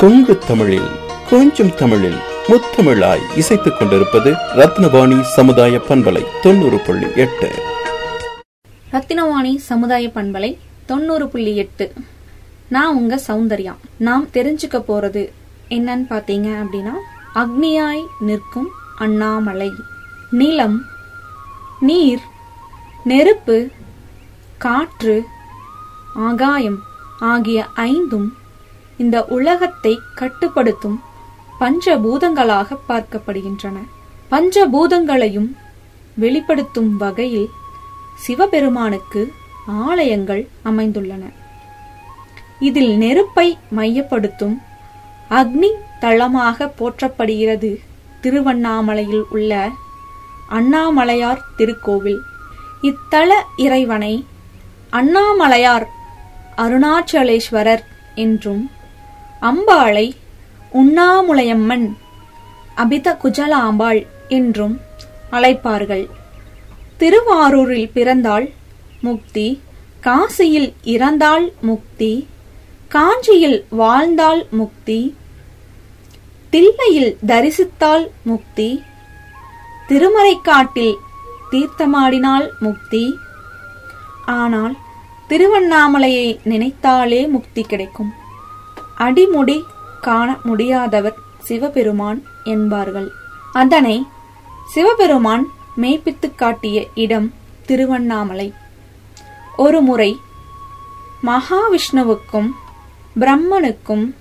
கொங்கு தமிழில் கொஞ்சம் தமிழில் முத்தமிழாய் இசைத்துக் கொண்டிருப்பது ரத்னவாணி சமுதாய பண்பலை தொண்ணூறு புள்ளி எட்டு. ரத்தினவாணி சமுதாய பண்பலை தொண்ணூறு புள்ளி எட்டு. நான் உங்க சௌந்தர்யா. நாம் தெரிஞ்சுக்க போறது என்னன்னு பாத்தீங்க அப்படின்னா அக்னியாய் நிற்கும் அண்ணாமலை. நிலம் நீர் நெருப்பு காற்று ஆகாயம் ஆகிய ஐந்தும் இந்த உலகத்தை கட்டுப்படுத்தும் பஞ்சபூதங்களாக பார்க்கப்படுகின்றன. பஞ்சபூதங்களையும் வெளிப்படுத்தும் வகையில் சிவபெருமானுக்கு ஆலயங்கள் அமைந்துள்ளன. இதில் நெருப்பை மையப்படுத்தும் அக்னி தளமாக போற்றப்படுகிறது திருவண்ணாமலையில் உள்ள அண்ணாமலையார் திருக்கோவில். இத்தல இறைவனை அண்ணாமலையார் அருணாச்சலேஸ்வரர் என்றும் அம்பாளை உண்ணாமுலையம்மன் அபித குஜலாம்பாள் என்றும் அழைப்பார்கள். திருவாரூரில் பிறந்தாள் முக்தி காசியில் இறந்தால் முக்தி காஞ்சியில் வாழ்ந்தாள் முக்தி தில்லையில் தரிசித்தால் முக்தி திருமறைக்காட்டில் தீர்த்தமாடினால் முக்தி. ஆனால் திருவண்ணாமலையை நினைத்தாலே முக்தி கிடைக்கும். அடிமுடி காண முடியாதவர் சிவபெருமான் என்பார்கள். அதனை சிவபெருமான் மெய்ப்பித்துக் காட்டிய இடம் திருவண்ணாமலை. ஒருமுறை மகாவிஷ்ணுவுக்கும் பிரம்மனுக்கும்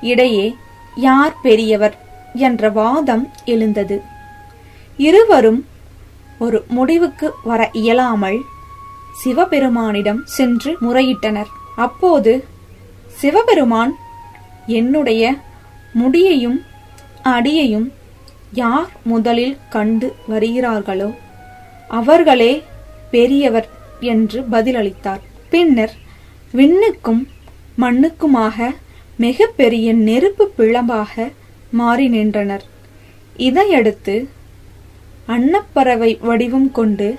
இடையே யார் பெரியவர் என்ற வாதம் எழுந்தது. இருவரும் ஒரு முடிவுக்கு வர இயலாமல் சிவபெருமானிடம் சென்று முறையிட்டனர். அப்போது சிவபெருமான் என்னுடைய முடியையும் அடியையும் யார் முதலில் கண்டு வருகிறார்களோ அவர்களே பெரியவர் என்று பதிலளித்தார். பின்னர் விண்ணுக்கும் மண்ணுக்குமாக மிகப்பெரிய நெருப்பு பிளம்பாக மாறி நின்றனர். இதையடுத்து அன்னப்பறவை வடிவம் கொண்டு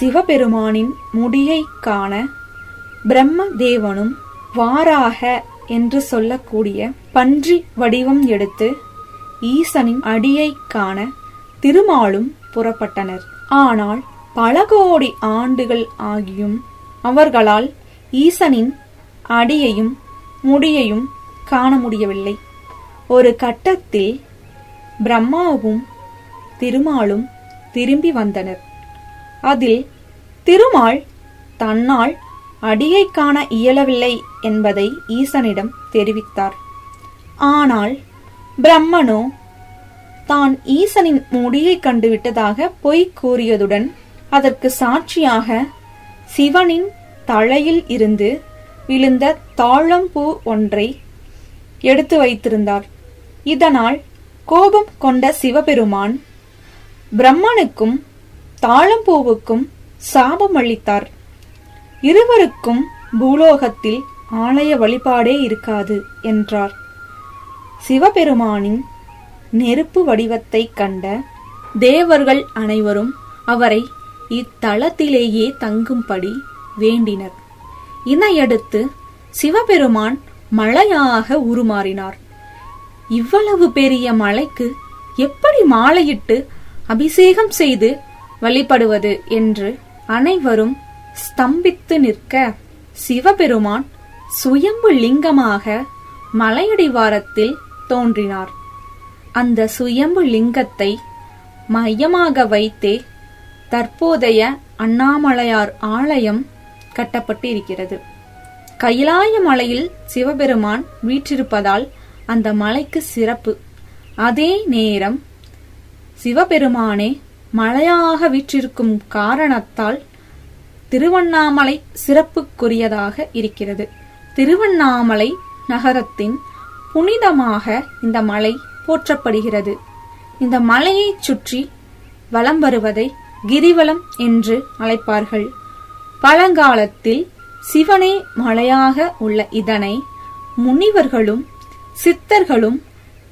சிவபெருமானின் முடியை காண பிரம்ம தேவனும் வாராக என்று சொல்லக்கூடிய பன்றி வடிவம் எடுத்து ஈசனின் அடியை காண திருமாலும் புறப்பட்டனர். ஆனால் பல கோடி ஆண்டுகள் ஆகியும் அவர்களால் ஈசனின் அடியையும் முடியையும் காண முடியவில்லை. ஒரு கட்டத்தில் பிரம்மாவும் திருமாலும் திரும்பி வந்தனர். அதில் திருமால் தன்னால் அடியை காண இயலவில்லை என்பதை ஈசனிடம் தெரிவித்தார். ஆனால் பிரம்மனோ தான் ஈசனின் முடியை கண்டுவிட்டதாக பொய் கூறியதுடன் அதற்கு சாட்சியாக சிவனின் தலையில் இருந்து விழுந்த தாழம்பூ ஒன்றை எடுத்து வைத்திருந்தார். இதனால் கோபம் கொண்ட சிவபெருமான் பிரம்மனுக்கும் தாழம்பூவுக்கும் சாபம் அளித்தார் இருவருக்கும் பூலோகத்தில் ஆலய வழிபாடே இருக்காது என்றார். சிவபெருமானின் நெருப்பு வடிவத்தை கண்ட தேவர்கள் அனைவரும் அவரை இத்தலத்திலேயே தங்கும்படி வேண்டினர். இதையடுத்து சிவபெருமான் மழையாக உருமாறினார். இவ்வளவு பெரிய மலைக்கு எப்படி மாலையிட்டு அபிஷேகம் செய்து வழிபடுவது என்று அனைவரும் ஸ்தம்பித்து நிற்க சிவபெருமான் சுயம்பு லிங்கமாக மலையடிவாரத்தில் தோன்றினார். அந்த சுயம்பு லிங்கத்தை மையமாக வைத்தே தற்போதைய அண்ணாமலையார் ஆலயம் கட்டப்பட்டு இருக்கிறது கைலாய மலையில் சிவபெருமான் வீற்றிருப்பதால் அந்த மலைக்கு சிறப்பு. அதே நேரம் சிவபெருமானே மலையாக வீற்றிருக்கும் காரணத்தால் திருவண்ணாமலை சிறப்புக்குரியதாக இருக்கிறது. திருவண்ணாமலை நகரத்தின் புனிதமாக இந்த மலை போற்றப்படுகிறது. இந்த மலையை சுற்றி வலம் வருவதை கிரிவலம் என்று அழைப்பார்கள். பழங்காலத்தில் சிவனே மலையாக உள்ள இதனை முனிவர்களும் சித்தர்களும்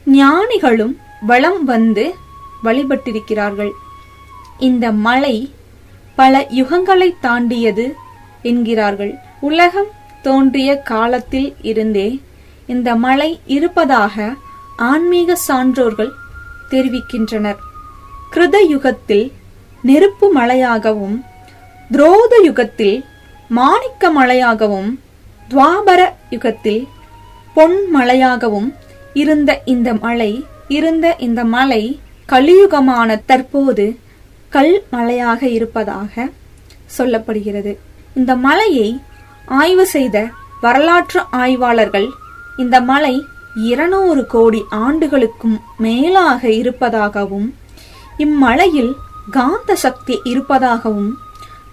ஞானிகளும் வலம் வந்து வழிபட்டிருக்கிறார்கள். இந்த மலை பல யுகங்களை தாண்டியது என்கிறார்கள். உலகம் தோன்றிய காலத்தில் இருந்தே இந்த மலை இருப்பதாக ஆன்மீக சான்றோர்கள் தெரிவிக்கின்றனர். கிருத யுகத்தில் நெருப்பு மலையாகவும் துரோத யுகத்தில் மாணிக்க மலையாகவும் துவாபர யுகத்தில் பொன் மலையாகவும் இருந்த இந்த மலை இருந்த இந்த மலை கலியுகமான தற்போது கல் மலையாக இருப்பதாக சொல்லப்படுகிறது. இந்த மலையை ஆய்வு செய்த வரலாற்று ஆய்வாளர்கள் இந்த மலை இருநூறு கோடி ஆண்டுகளுக்கும் மேலாக இருப்பதாகவும் இம்மலையில் காந்த சக்தி இருப்பதாகவும்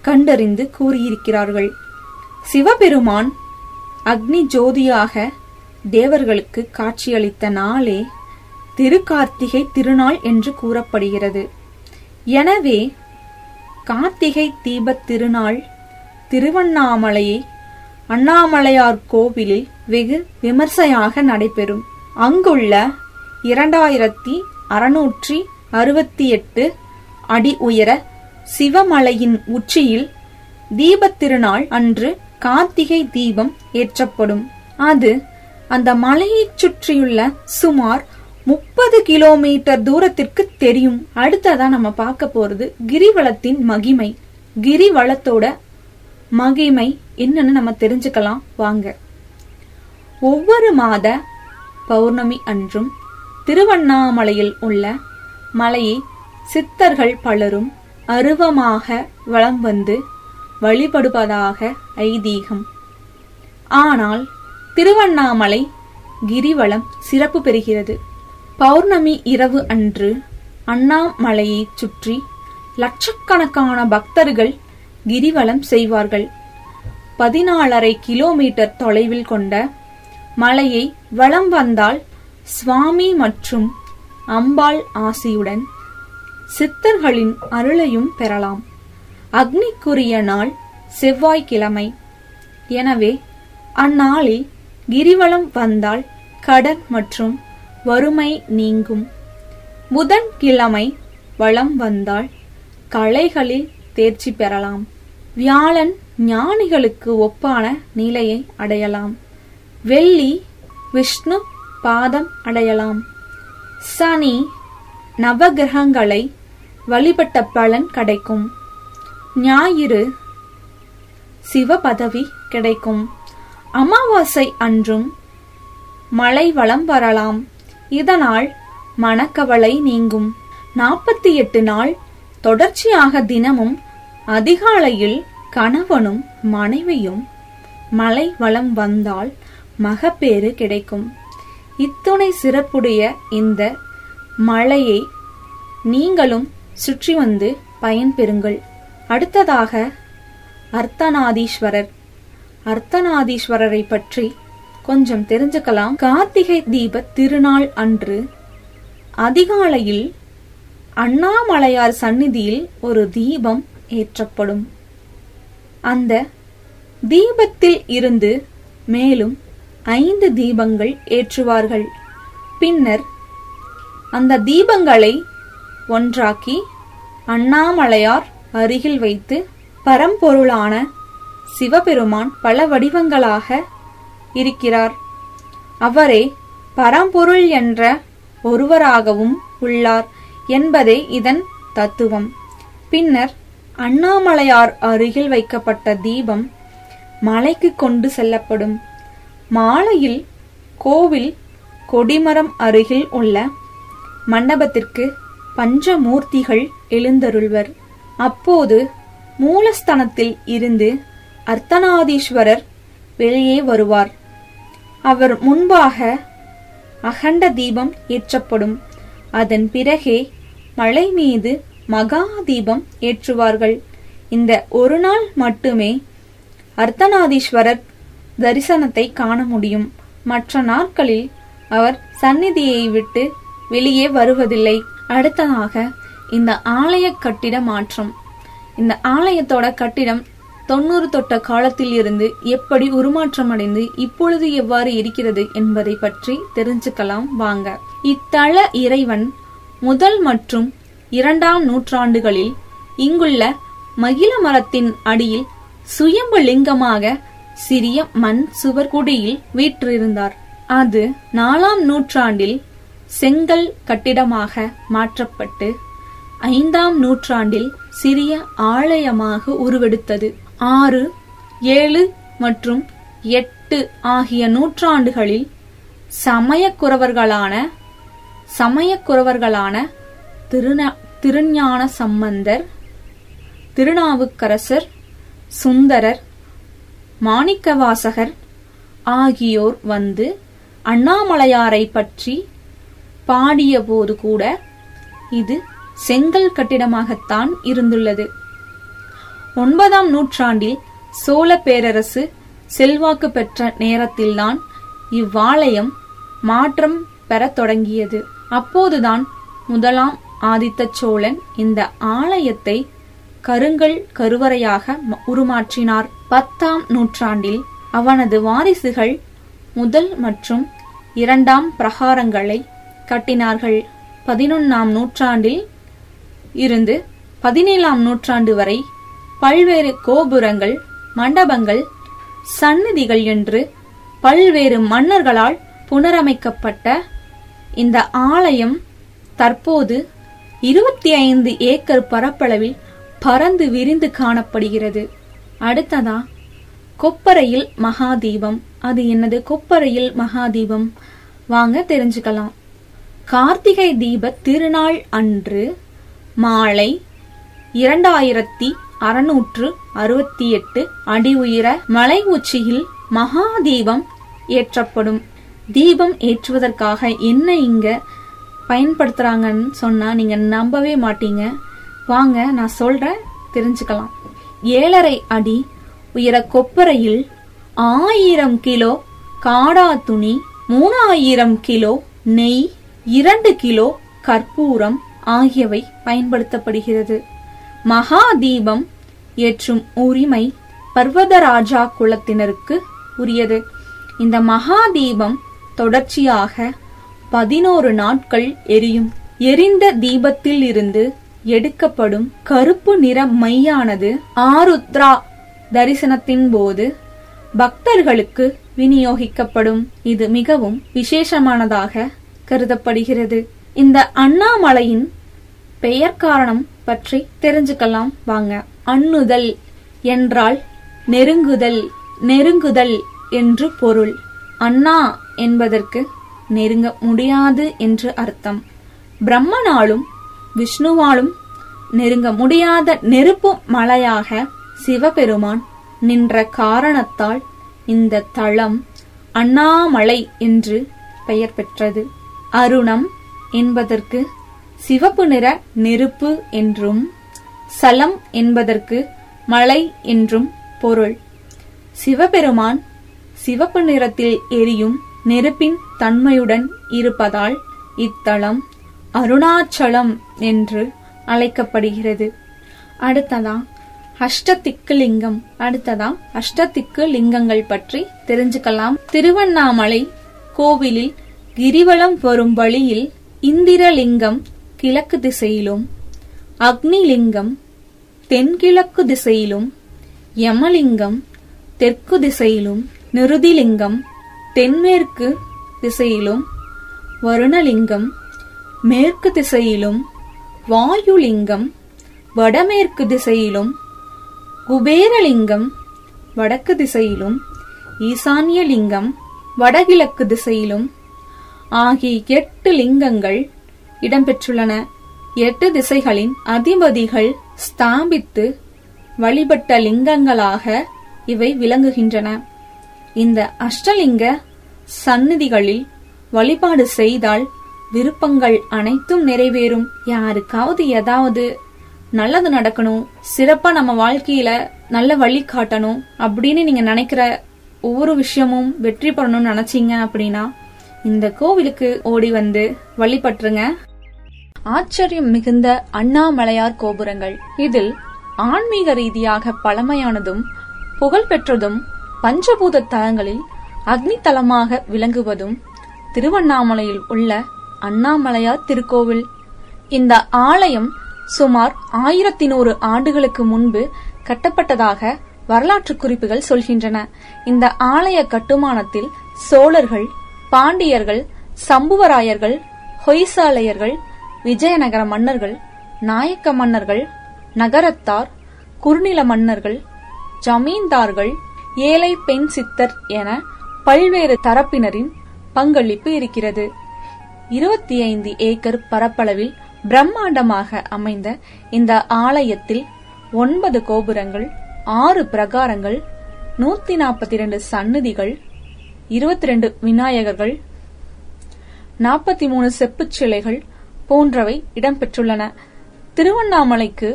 கண்டறிந்து கூறியிருக்கிறார்கள். சிவபெருமான் அக்னி ஜோதியாக தேவர்களுக்கு காட்சியளித்த நாளே திருக்கார்த்திகை திருநாள் என்று கூறப்படுகிறது. எனவே கார்த்திகை தீபத் திருநாள் திருவண்ணாமலையை அண்ணாமலையார் கோவிலில் வெகு விமர்சையாக நடைபெறும். அங்குள்ள இரண்டாயிரத்தி அறுநூற்றி அறுபத்தி எட்டு அடி உயர சிவமலையின் உச்சியில் தீபத் திருநாள் அன்று கார்த்திகை தீபம் ஏற்றப்படும். அது அந்த மலையைச் சுற்றியுள்ள சுமார் முப்பது கிலோமீட்டர் தூரத்திற்கு தெரியும். அடுத்ததா நம்ம பார்க்க போறது கிரிவலத்தின் மகிமை. கிரிவலத்தோட மகிமை என்னன்னு நம்ம தெரிஞ்சுக்கலாம். வாங்க. ஒவ்வொரு மாத பௌர்ணமி அன்றும் திருவண்ணாமலையில் உள்ள மலையை சித்தர்கள் பலரும் அருவமாக வளம் வந்து வழிபடுவதாக ஐதீகம். ஆனால் திருவண்ணாமலை கிரிவலம் சிறப்பு பெறுகிறது. பௌர்ணமி இரவு அன்று அண்ணாமலையைச் சுற்றி லட்சக்கணக்கான பக்தர்கள் கிரிவலம் செய்வார்கள். பதினாலரை கிலோமீட்டர் தொலைவில் கொண்ட மலையை வலம் வந்தால் சுவாமி மற்றும் அம்பாள் ஆசியுடன் சித்தர்களின் அருளையும் பெறலாம். அக்னிக்குரிய நாள் செவ்வாய்க்கிழமை. எனவே அந்நாளில் கிரிவலம் வந்தால் கடன் மற்றும் வறுமை நீங்கும். புதன்கிழமை வளம் வந்தால் கலைகளில் தேர்ச்சி பெறலாம். வியாழன் ஞானிகளுக்கு ஒப்பான நிலையை அடையலாம். வெள்ளி விஷ்ணு பாதம் அடையலாம். சனி நவகிரகங்களை வழிபட்ட பலன் கிடைக்கும். ஞாயிறு சிவ பதவி கிடைக்கும். அமாவாசை அன்றும் மழை வளம் வரலாம். இதனால் மனக்கவலை நீங்கும். நாற்பத்தி எட்டு நாள் தொடர்ச்சியாக தினமும் அதிகாலையில் கணவனும் மனைவியும் மலை வளம் வந்தால் மகப்பேறு கிடைக்கும். இத்துணை சிறப்புடைய இந்த மலையை நீங்களும் சுற்றி வந்து பயன்பெறுங்கள். அடுத்ததாக அர்த்தநாதீஸ்வரர். அர்த்தநாதீஸ்வரரை பற்றி கொஞ்சம் தெரிஞ்சுக்கலாம். கார்த்திகை தீப திருநாள் அன்று அதிகாலையில் அண்ணாமலையார் சந்நிதியில் ஒரு தீபம் ஏற்றப்படும். அந்த தீபத்தில் இருந்து மேலும் ஐந்து தீபங்கள் ஏற்றுவார்கள். பின்னர் அந்த தீபங்களை ஒன்றாக்கி அண்ணாமலையார் அருகில் வைத்து பரம்பொருளான சிவபெருமான் பல வடிவங்களாக இருக்கிறார். அவரே பரம்பொருள் என்ற ஒருவராகவும் உள்ளார் என்பதே இதன் தத்துவம். பின்னர் அண்ணாமலையார் அருகில் வைக்கப்பட்ட தீபம் மலைக்கு கொண்டு செல்லப்படும். மாலையில் கோவில் கொடிமரம் அருகில் உள்ள மண்டபத்திற்கு பஞ்சமூர்த்திகள் எழுந்தருள்வர். அப்போது மூலஸ்தனத்தில் இருந்து அர்த்தநாதீஸ்வரர் வெளியே வருவார். அவர் முன்பாக அகண்ட தீபம் ஏற்றப்படும். அதன் பிறகே மலை மீது மகா தீபம் ஏற்றுவார்கள். இந்த ஒரு நாள் மட்டுமே அர்த்தநாதீஸ்வரர் தரிசனத்தை காண முடியும். மற்ற நாட்களில் அவர் சந்நிதியை விட்டு வெளியே வருவதில்லை. அடுத்ததாக இந்த ஆலய கட்டிட மாற்றம். இந்த ஆலயத்தோட கட்டிடம் தொண்ணூறு தொட்ட காலத்தில் இருந்து எப்படி உருமாற்றமடைந்து இப்பொழுது எவ்வாறு இருக்கிறது என்பதை பற்றி தெரிஞ்சுக்கலாம் வாங்க. இத்தல இறைவன் முதல் மற்றும் இரண்டாம் நூற்றாண்டுகளில் இங்குள்ள மகிழ மரத்தின் அடியில் சுயம்பு லிங்கமாக சிறிய மண் சுவர் குடியில் வீற்றிருந்தார். அது நாலாம் நூற்றாண்டில் செங்கல் கட்டிடமாக மாற்றப்பட்டு ஐந்தாம் நூற்றாண்டில் சிறிய ஆலயமாக உருவெடுத்தது. ஆறு ஏழு மற்றும் எட்டு ஆகிய நூற்றாண்டுகளில் சமயக்குறவர்களான சமயக்குறவர்களான திருநா திருஞான சம்பந்தர் திருநாவுக்கரசர் சுந்தரர் மாணிக்கவாசகர் ஆகியோர் வந்து அண்ணாமலையாரை பற்றி பாடியபோது கூட இது செங்கல் கட்டிடமாகத்தான் இருந்துள்ளது. ஒன்பதாம் நூற்றாண்டில் சோழ பேரரசு செல்வாக்கு பெற்ற நேரத்தில்தான் இவ்வாலயம் மாற்றம் பெறத் தொடங்கியது. அப்போதுதான் முதலாம் ஆதித்த சோழன் இந்த ஆலயத்தை கருங்கல் கருவறையாக உருமாற்றினார். பத்தாம் நூற்றாண்டில் அவனது வாரிசுகள் முதல் மற்றும் இரண்டாம் பிரகாரங்களை கட்டினார்கள். பதினொன்னாம் நூற்றாண்டில் இருந்து பதினேழாம் நூற்றாண்டு வரை பல்வேறு கோபுரங்கள் மண்டபங்கள் சந்நிதிகள் என்று பல்வேறு மன்னர்களால் புனரமைக்கப்பட்ட இந்த ஆலயம் தற்போது இருபத்தி ஐந்து ஏக்கர் பரப்பளவில் பறந்து விரிந்து காணப்படுகிறது. அடுத்ததா கொப்பரையில் மகாதீபம். அது என்னது? கொப்பரையில் மகாதீபம். வாங்க தெரிஞ்சுக்கலாம். கார்த்திகை தீப திருநாள் அன்று மாலை இரண்டாயிரத்தி அறுநூற்று அறுபத்தி எட்டு அடி உயர மலை உச்சியில் மகா தீபம் ஏற்றப்படும். தீபம் ஏற்றுவதற்காக என்ன இங்க பயன்படுத்துறாங்கன்னு சொன்னா நீங்க நம்பவே மாட்டீங்க. வாங்க நான் சொல்றேன் தெரிஞ்சுக்கலாம். ஏழரை அடி உயர கொப்பரையில் ஆயிரம் கிலோ காடா துணி மூணாயிரம் கிலோ நெய் இரண்டு கிலோ கற்பூரம் ஆகியவை பயன்படுத்தப்படுகிறது. மகா தீபம் ஏற்றும் உரிமை பர்வதராஜா குலத்தினருக்கு உரியது. இந்த மகா தீபம் தொடர்ச்சியாக பதினோரு நாட்கள் எரியும். எரிந்த தீபத்தில் இருந்து எடுக்கப்படும் கருப்பு நிற மையானது ஆருத்ரா தரிசனத்தின் போது பக்தர்களுக்கு விநியோகிக்கப்படும். இது மிகவும் விசேஷமானதாக கருதப்படுகிறது. இந்த அண்ணாமலையின் பெயர் காரணம் பற்றி தெரிஞ்சுக்கலாம். வாங்க. அண்ணுதல் என்றால் நெருங்குதல் நெருங்குதல் என்று பொருள். அண்ணா என்பதற்கு நெருங்க முடியாது என்று அர்த்தம். பிரம்மனாலும் விஷ்ணுவாலும் நெருங்க முடியாத நெருப்பு மலையாக சிவபெருமான் நின்ற காரணத்தால் இந்த தளம் அண்ணாமலை என்று பெயர் பெற்றது. அருணம் என்பதற்கு சிவப்பு நிற நெருப்பு என்றும் சலம் என்பதற்கு மலை என்றும் பொருள். சிவபெருமான் சிவப்பு நிறத்தில் எரியும் நெருப்பின் தன்மையுடன் இருப்பதால் இத்தலம் அருணாச்சலம் என்று அழைக்கப்படுகிறது. அடுத்ததா அஷ்டதிக்கு லிங்கம் அடுத்ததா அஷ்டதிக்கு லிங்கங்கள் பற்றி தெரிஞ்சுக்கலாம். திருவண்ணாமலை கோவிலில் கிரிவலம் வரும் வழியில் இந்திரலிங்கம் கிழக்கு திசையிலும் அக்னிலிங்கம் தென்கிழக்கு திசையிலும் யமலிங்கம் தெற்கு திசையிலும் நிருதிலிங்கம் தென்மேற்கு திசையிலும் வருணலிங்கம் மேற்கு திசையிலும் வாயுலிங்கம் வடமேற்கு திசையிலும் குபேரலிங்கம் வடக்கு திசையிலும் ஈசான்யலிங்கம் வடகிழக்கு திசையிலும் ஆகிய எட்டு லிங்கங்கள் இடம்பெற்றுள்ளன. எட்டு திசைகளின் அதிபதிகள் ஸ்தாபித்து வழிபட்ட லிங்கங்களாக இவை விளங்குகின்றன. இந்த அஷ்டலிங்க சந்நிதிகளில் வழிபாடு செய்தால் விருப்பங்கள் அனைத்தும் நிறைவேறும். யாருக்காவது ஏதாவது நல்லது நடக்கணும் சிறப்பா நம்ம வாழ்க்கையில நல்ல வழி காட்டணும் அப்படின்னு நீங்க நினைக்கிற ஒவ்வொரு விஷயமும் வெற்றி பெறணும்னு நினைச்சீங்க அப்படின்னா இந்த கோவிலுக்கு ஓடி வந்து வழிபட்டுருங்க. ஆச்சரியம் மிகுந்த அண்ணாமலையார் கோபுரங்கள். இதில் ஆன்மீக ரீதியாக பழமையானதும் புகழ்பெற்றதும் பஞ்சபூத தலங்களில் அக்னி தலமாக விளங்குவதும் திருவண்ணாமலையில் உள்ள அண்ணாமலையார் திருக்கோவில். இந்த ஆலயம் சுமார் ஆயிரத்தி நூறு ஆண்டுகளுக்கு முன்பு கட்டப்பட்டதாக வரலாற்று குறிப்புகள் சொல்கின்றன. இந்த ஆலய கட்டுமானத்தில் சோழர்கள் பாண்டியர்கள் சம்புவராயர்கள் ஹொய்சாலையர்கள் விஜயநகர மன்னர்கள் நாயக்க மன்னர்கள் நகரத்தார் குறுநில மன்னர்கள் ஜமீன்தார்கள் ஏழை பெண் சித்தர் என பல்வேறு தரப்பினரின் பங்களிப்பு இருக்கிறது. இருபத்தி ஐந்து ஏக்கர் பரப்பளவில் பிரம்மாண்டமாக அமைந்த இந்த ஆலயத்தில் ஒன்பது கோபுரங்கள் ஆறு பிரகாரங்கள் நூத்தி நாற்பத்தி இரண்டு சன்னதிகள் இருபத்தி ரெண்டு விநாயகர்கள் நாற்பத்தி மூணு செப்புச் சிலைகள் போன்றவை இடம்பெற்றுள்ளன. திருவண்ணாமலைக்கு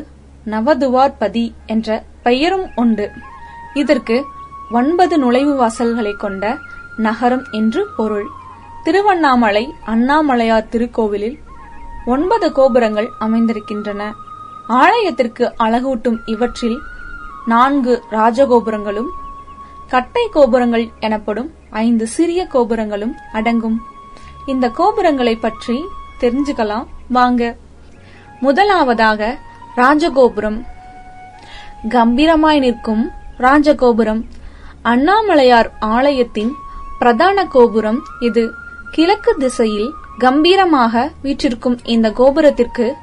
நவதுவார்பதி என்ற பெயரும் உண்டு. இதற்கு ஒன்பது நுழைவு வாசல்களை கொண்ட நகரம் என்று பொருள். திருவண்ணாமலை அண்ணாமலையார் திருக்கோவிலில் ஒன்பது கோபுரங்கள் அமைந்திருக்கின்றன. ஆலயத்திற்கு அழகூட்டும் இவற்றில் நான்கு ராஜகோபுரங்களும் கட்டை கோபுரங்கள் எனப்படும் ஐந்து சிறிய கோபுரங்களும் அடங்கும். இந்த கோபுரங்களை பற்றி தெரிஞ்சுக்கலாம். வாங்க. முதலாவதாக ராஜகோபுரம். கம்பீரமாய் நிற்கும் ராஜகோபுரம். அண்ணாமலையார் ஆலயத்தின் பிரதான கோபுரம் இது. கிழக்கு திசையில் கம்பீரமாக வீற்றிருக்கும் இந்த கோபுரத்திற்கு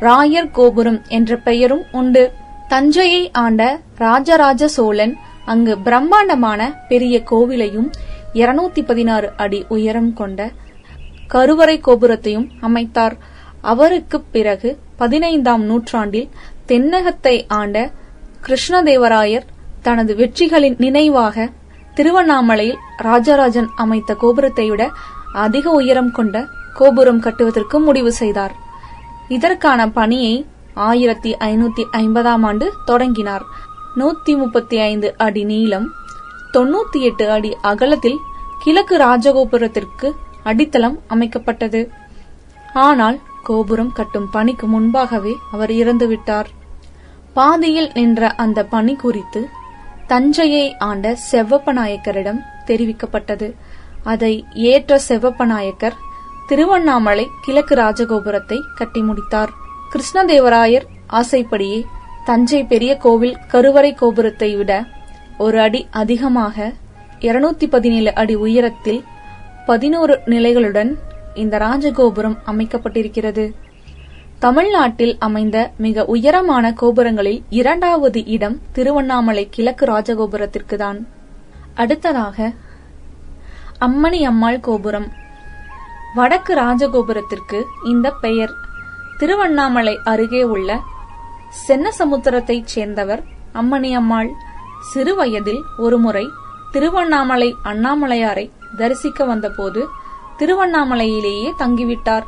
ராயர் கோபுரம் என்ற பெயரும் உண்டு. தஞ்சையை ஆண்ட ராஜராஜ சோழன் அங்கு பிரம்மாண்டமான பெரிய கோவிலையும் இருநூத்தி பதினாறு அடி உயரம் கொண்ட கருவறை கோபுரத்தையும் அமைத்தார். அவருக்குப் பிறகு பதினைந்தாம் நூற்றாண்டில் தென்னகத்தை ஆண்ட கிருஷ்ணதேவராயர் தனது வெற்றிகளின் நினைவாக திருவண்ணாமலையில் ராஜராஜன் அமைத்த கோபுரத்தை விட அதிக உயரம் கொண்ட கோபுரம் கட்டுவதற்கு முடிவு செய்தார். இதற்கான பணியை ஆயிரத்தி ஐநூத்தி ஐம்பதாம் ஆண்டு தொடங்கினார். நூத்தி முப்பத்தி ஐந்து அடி நீளம் தொன்னூத்தி எட்டு அடி அகலத்தில் கிழக்கு ராஜகோபுரத்திற்கு அடித்தளம் அமைக்கப்பட்டது. ஆனால் கோபுரம் கட்டும் பணிக்கு முன்பாகவே அவர் இறந்துவிட்டார் பாதியில் நின்ற அந்த பணி குறித்து தஞ்சையை ஆண்ட செவ்வப்ப நாயக்கரிடம் தெரிவிக்கப்பட்டது. அதை ஏற்ற செவ்வப்ப நாயக்கர் திருவண்ணாமலை கிழக்கு ராஜகோபுரத்தை கட்டி முடித்தார். கிருஷ்ணதேவராயர் ஆசைப்படியே தஞ்சை பெரிய கோவில் கருவறை கோபுரத்தை விட ஒரு அடி அதிகமாக இருநூத்தி பதினேழு அடி உயரத்தில் பதினோரு நிலைகளுடன் இந்த ராஜகோபுரம் அமைக்கப்பட்டிருக்கிறது. தமிழ்நாட்டில் அமைந்த மிக உயரமான கோபுரங்களில் இரண்டாவது இடம் திருவண்ணாமலை கிழக்கு ராஜகோபுரத்திற்கு தான் அடுத்ததாக அம்மணி அம்மாள் கோபுரம். வடக்கு ராஜகோபுரத்திற்கு இந்த பெயர். திருவண்ணாமலை அருகே உள்ள சென்னசமுத்திரத்தைச் சேர்ந்தவர் அம்மணி அம்மாள். சிறுவயதில் ஒருமுறை திருவண்ணாமலை அண்ணாமலையாரை தரிசிக்க வந்தபோது திருவண்ணாமலையிலேயே தங்கிவிட்டார்.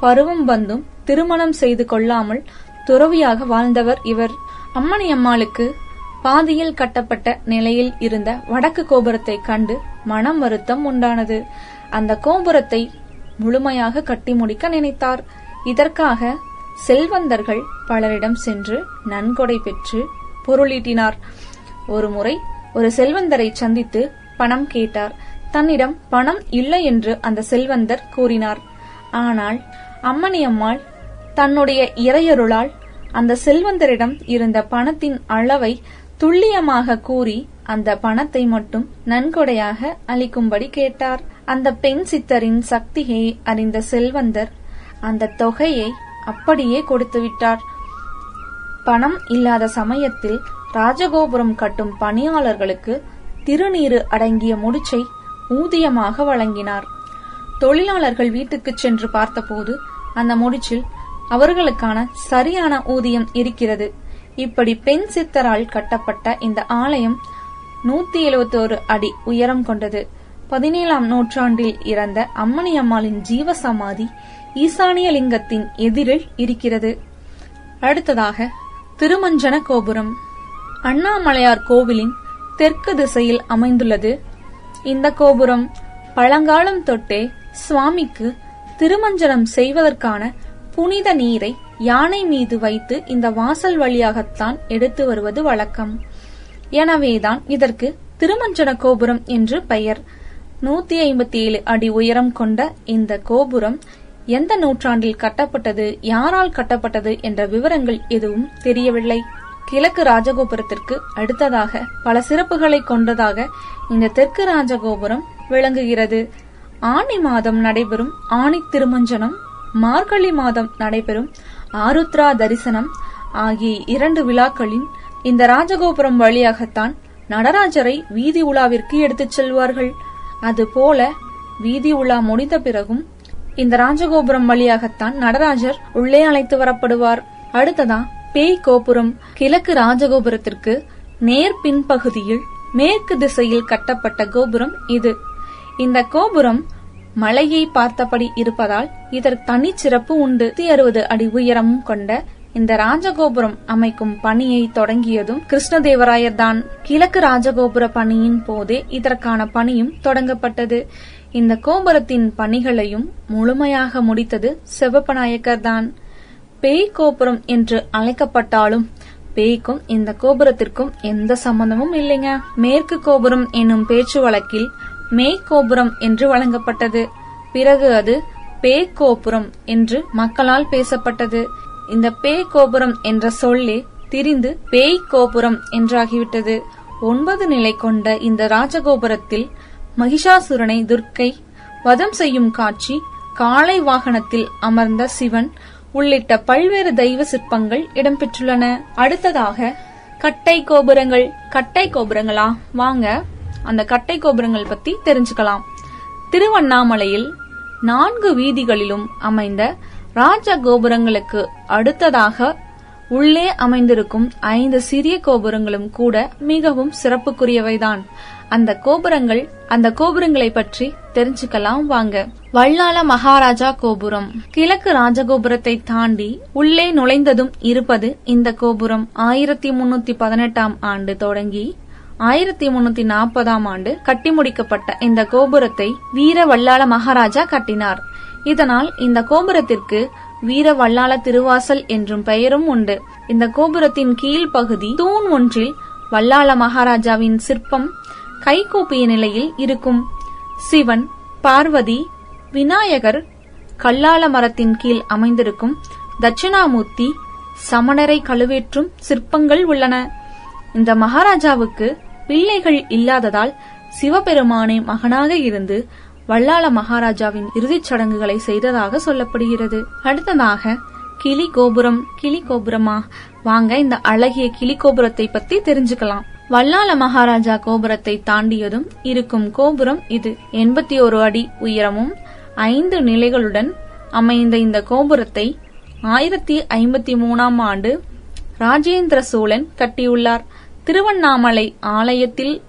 பருவம் வந்தும் திருமணம் செய்து கொள்ளாமல் துறவியாக வாழ்ந்தவர் இவர். அம்மணி அம்மாளுக்கு பாதியில் கட்டப்பட்ட நிலையில் இருந்த வடக்கு கோபுரத்தை கண்டு மனம் வருத்தம் உண்டானது. அந்த கோபுரத்தை முழுமையாக கட்டி முடிக்க நினைத்தார். இதற்காக செல்வந்தர்கள் பலரிடம் சென்று நன்கொடை பெற்று பொருளீட்டினார். ஒருமுறை ஒரு செல்வந்தரை சந்தித்து பணம் கேட்டார். தன்னிடம் பணம் இல்லை என்று அந்த செல்வந்தர் கூறினார். ஆனால் அம்மணியம்மாள் தன்னுடைய இறையருளால் அந்த செல்வந்தரிடம் இருந்த பணத்தின் அளவை துல்லியமாக கூறி அந்த பணத்தை மட்டும் நன்கொடையாக அளிக்கும்படி கேட்டார். அந்த பெண் சித்தரின் சக்தியை அறிந்த செல்வந்தர் அந்த தொகையை அப்படியே கொடுத்து விட்டார். பணம் இல்லாத சமயத்தில் ராஜகோபுரம் கட்டும் பணியாளர்களுக்கு திருநீறு அடங்கிய முடிச்சை ஊதியமாக வழங்கினார். தொழிலாளர்கள் வீட்டுக்கு சென்று பார்த்தபோது அந்த முடிச்சில் அவர்களுக்கான சரியான ஊதியம் இருக்கிறது. இப்படி பெண் சித்தரால் கட்டப்பட்ட இந்த ஆலயம் நூத்தி எழுபத்தோரு அடி உயரம் கொண்டது. பதினேழாம் நூற்றாண்டில் இறந்த அம்மணியம்மாளின் ஜீவசமாதி ஜீவ சமாதி ஈசானிய லிங்கத்தின் எதிரில் இருக்கிறது. அடுத்ததாக திருமஞ்சன கோபுரம். அண்ணாமலையார் கோவிலின் தெற்கு திசையில் அமைந்துள்ளது. இந்த கோபுரம் பழங்காலம் தொட்டே சுவாமிக்கு திருமஞ்சனம் செய்வதற்கான புனித நீரை யானை மீது வைத்து இந்த வாசல் வழியாகத்தான் எடுத்து வருவது வழக்கம். எனவேதான் இதற்கு திருமஞ்சன கோபுரம் என்று பெயர். நூத்தி ஐம்பத்தி ஏழு அடி உயரம் கொண்ட இந்த கோபுரம் எந்த நூற்றாண்டில் கட்டப்பட்டது யாரால் கட்டப்பட்டது என்ற விவரங்கள் எதுவும் தெரியவில்லை. கிழக்கு ராஜகோபுரத்திற்கு அடுத்ததாக பல சிறப்புகளை கொண்டதாக இந்த தெற்கு ராஜகோபுரம் விளங்குகிறது. ஆனி மாதம் நடைபெறும் ஆணி திருமஞ்சனம் மார்கழி மாதம் நடைபெறும் ஆருத்ரா தரிசனம் ஆகிய இரண்டு விழாக்களின் இந்த ராஜகோபுரம் வழியாகத்தான் நடராஜரை வீதி உலாவிற்கு எடுத்துச் செல்வார்கள். அதுபோல வீதி உலா முடிந்த பிறகும் இந்த ராஜகோபுரம் வழியாகத்தான் நடராஜர் உள்ளே அழைத்து வரப்படுவார். அடுத்ததா பேய் கோபுரம் கிழக்கு ராஜகோபுரத்திற்கு நேர் பின்பகுதியில் மேற்கு திசையில் கட்டப்பட்ட கோபுரம் இது. இந்த கோபுரம் மலையை பார்த்தபடி இருப்பதால் இதற்கு தனிச்சிறப்பு உண்டு. அறுபது அடி உயரமும் கொண்ட இந்த ராஜகோபுரம் அமைக்கும் பணியை தொடங்கியதும் கிருஷ்ணதேவராயர் தான். கிழக்கு ராஜகோபுர பணியின் போதே இதற்கான பணியும் தொடங்கப்பட்டது. இந்த கோபுரத்தின் பணிகளையும் முழுமையாக முடித்தது சிவப்பநாயக்கர் தான். பேய் கோபுரம் என்று அழைக்கப்பட்டாலும் பேய்க்கும் இந்த கோபுரத்திற்கும் எந்த சம்பந்தமும் இல்லைங்க. மேற்கு கோபுரம் என்னும் பேச்சு வழக்கில் மேய்கோபுரம் என்று வழங்கப்பட்டது. பிறகு அது பேக்கோபுரம் என்று மக்களால் பேசப்பட்டது. இந்த பேக்கோபுரம் என்ற சொல்லே திரிந்து பேய் கோபுரம் என்றாகிவிட்டது. ஒன்பது நிலை கொண்ட இந்த ராஜகோபுரத்தில் மகிஷாசுரனை துர்க்கை வதம் செய்யும் காட்சி காளை வாகனத்தில் அமர்ந்த சிவன் உள்ளிட்ட பல்வேறு தெய்வ சிற்பங்கள் இடம்பெற்றுள்ளன. அடுத்ததாக கட்டை கோபுரங்கள். கட்டை கோபுரங்களா? வாங்க அந்த கட்டை கோபுரங்கள் பத்தி தெரிஞ்சுக்கலாம். திருவண்ணாமலையில் நான்கு வீதிகளிலும் அமைந்த ராஜ கோபுரங்களுக்கு அடுத்ததாக உள்ளே அமைந்திருக்கும் ஐந்து சிறிய கோபுரங்களும் கூட மிகவும் சிறப்புக்குரியவைதான். அந்த கோபுரங்கள் அந்த கோபுரங்களை பற்றி தெரிஞ்சுக்கலாம் வாங்க. வல்லாள மகாராஜா கோபுரம். கிழக்கு ராஜகோபுரத்தை தாண்டி உள்ளே நுழைந்ததும் இருப்பது இந்த கோபுரம். ஆயிரத்தி முன்னூத்தி பதினெட்டாம் ஆண்டு தொடங்கி ஆயிரத்தி முன்னூத்தி நாற்பதாம் ஆண்டு கட்டி முடிக்கப்பட்ட இந்த கோபுரத்தை வீர வல்லாள மகாராஜா கட்டினார். இதனால் இந்த கோபுரத்திற்கு வீர வல்லாள திருவாசல் என்றும் பெயரும் உண்டு. இந்த கோபுரத்தின் கீழ் பகுதி தூண் ஒன்றில் வல்லாள மகாராஜாவின் சிற்பம் கைகூப்பிய நிலையில் இருக்கும். சிவன் பார்வதி விநாயகர் கல்லாள மரத்தின் கீழ் அமைந்திருக்கும் தட்சிணாமூர்த்தி சமணரை கழுவேற்றும் சிற்பங்கள் உள்ளன. இந்த மகாராஜாவுக்கு பிள்ளைகள் இல்லாததால் சிவபெருமானை மகனாக இருந்து வல்லாள மகாராஜாவின் இறுதிச் சடங்குகளை செய்ததாக சொல்லப்படுகிறது. அடுத்ததாக கிளி கோபுரம் கிளி கோபுரமா? வாங்க இந்த அழகிய கிளி கோபுரத்தை பத்தி தெரிஞ்சுக்கலாம். வல்லாள மகாராஜா கோபுரத்தை தாண்டியதும் இருக்கும் கோபுரம் இது. எண்பத்தி ஒரு அடி உயரமும் ஐந்து நிலைகளுடன் அமைந்த இந்த கோபுரத்தை ஆயிரத்தி ஐம்பத்தி மூணாம் ஆண்டு ராஜேந்திர சோழன் கட்டியுள்ளார். திருவண்ணாமலை ஆலயத்தில்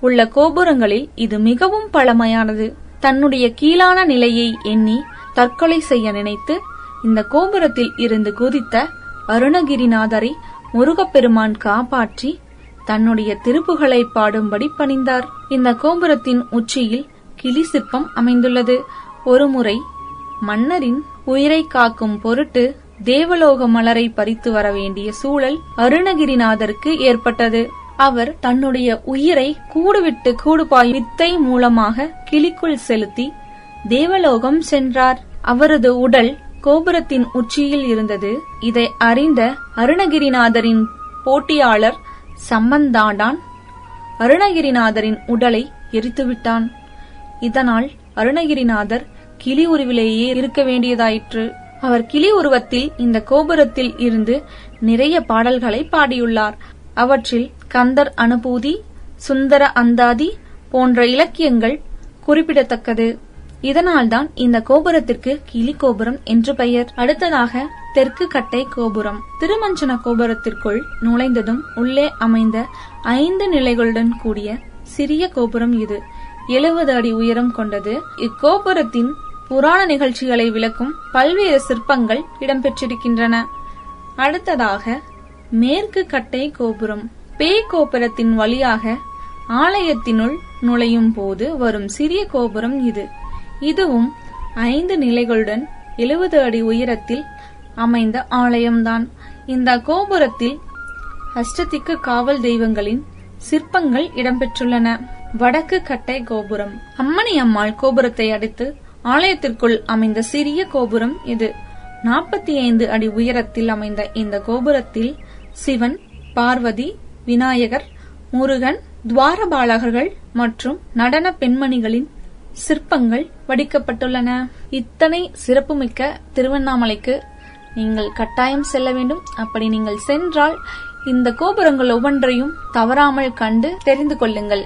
உள்ள கோபுரங்களில் இது மிகவும் பழமையானது. தன்னுடைய கீழான நிலையை எண்ணி தற்கொலை செய்ய நினைத்து இந்த கோபுரத்தில் இருந்து குதித்த அருணகிரிநாதரை முருகப்பெருமான் காப்பாற்றி தன்னுடைய திருப்புகளை பாடும்படி பணிந்தார். இந்த கோபுரத்தின் உச்சியில் கிளி சிற்பம் அமைந்துள்ளது. ஒருமுறை மன்னரின் உயிரை காக்கும் பொருட்டு தேவலோக மலரை பறித்து வர வேண்டிய சூழல் அருணகிரிநாதருக்கு ஏற்பட்டது. அவர் தன்னுடைய உயிரை கூடுவிட்டு கூடுபாய் வித்தை மூலமாக கிளிக்குள் செலுத்தி தேவலோகம் சென்றார். அவரது உடல் கோபுரத்தின் உச்சியில் இருந்தது. இதை அறிந்த அருணகிரிநாதரின் போட்டியாளர் சம்பந்தாண்டான் அருணகிரிநாதரின் உடலை எரித்துவிட்டான். இதனால் அருணகிரிநாதர் கிளி உருவிலேயே இருக்க வேண்டியதாயிற்று. அவர் கிளி உருவத்தில் இந்த கோபுரத்தில் இருந்து நிறைய பாடல்களை பாடியுள்ளார். அவற்றில் கந்தர் அனுபூதி சுந்தர அந்தாதி போன்ற இலக்கியங்கள் குறிப்பிடத்தக்கது. இதனால்தான் இந்த கோபுரத்திற்கு கிளி கோபுரம் என்று பெயர். அடுத்ததாக தெற்கு கட்டை கோபுரம். திருமஞ்சன கோபுரத்திற்குள் நுழைந்ததும் உள்ளே அமைந்த ஐந்து நிலைகளுடன் கூடிய சிறிய கோபுரம் இது. எழுபது அடி உயரம் கொண்டது. இக்கோபுரத்தின் புராண நிகழ்ச்சிகளை விளக்கும் பல்வேறு சிற்பங்கள் இடம்பெற்றிருக்கின்றன. அடுத்ததாக மேற்கு கட்டை கோபுரம். பேய் கோபுரத்தின் வழியாக ஆலயத்தினுள் நுழையும் போது வரும் சிறிய கோபுரம் இது. இதுவும் ஐந்து நிலைகளுடன் எழுபது அடி உயரத்தில் அமைந்த ஆலயம்தான். இந்த கோபுரத்தில் அஷ்டதிக்கு காவல் தெய்வங்களின் சிற்பங்கள் இடம்பெற்றுள்ளன. வடக்கு கட்டை கோபுரம். அம்மணி அம்மாள் கோபுரத்தை அடுத்து ஆலயத்திற்குள் அமைந்த சிறிய கோபுரம் இது. நாற்பத்தி ஐந்து அடி உயரத்தில் அமைந்த இந்த கோபுரத்தில் சிவன் பார்வதி விநாயகர் முருகன் துவாரபாலகர்கள் மற்றும் நடன பெண்மணிகளின் சிற்பங்கள் வடிக்கப்பட்டுள்ளன. இத்தனை சிறப்புமிக்க திருவண்ணாமலைக்கு நீங்கள் கட்டாயம் செல்ல வேண்டும். அப்படி நீங்கள் சென்றால் இந்த கோபுரங்கள் ஒவ்வொன்றையும் தவறாமல் கண்டு தெரிந்து கொள்ளுங்கள்.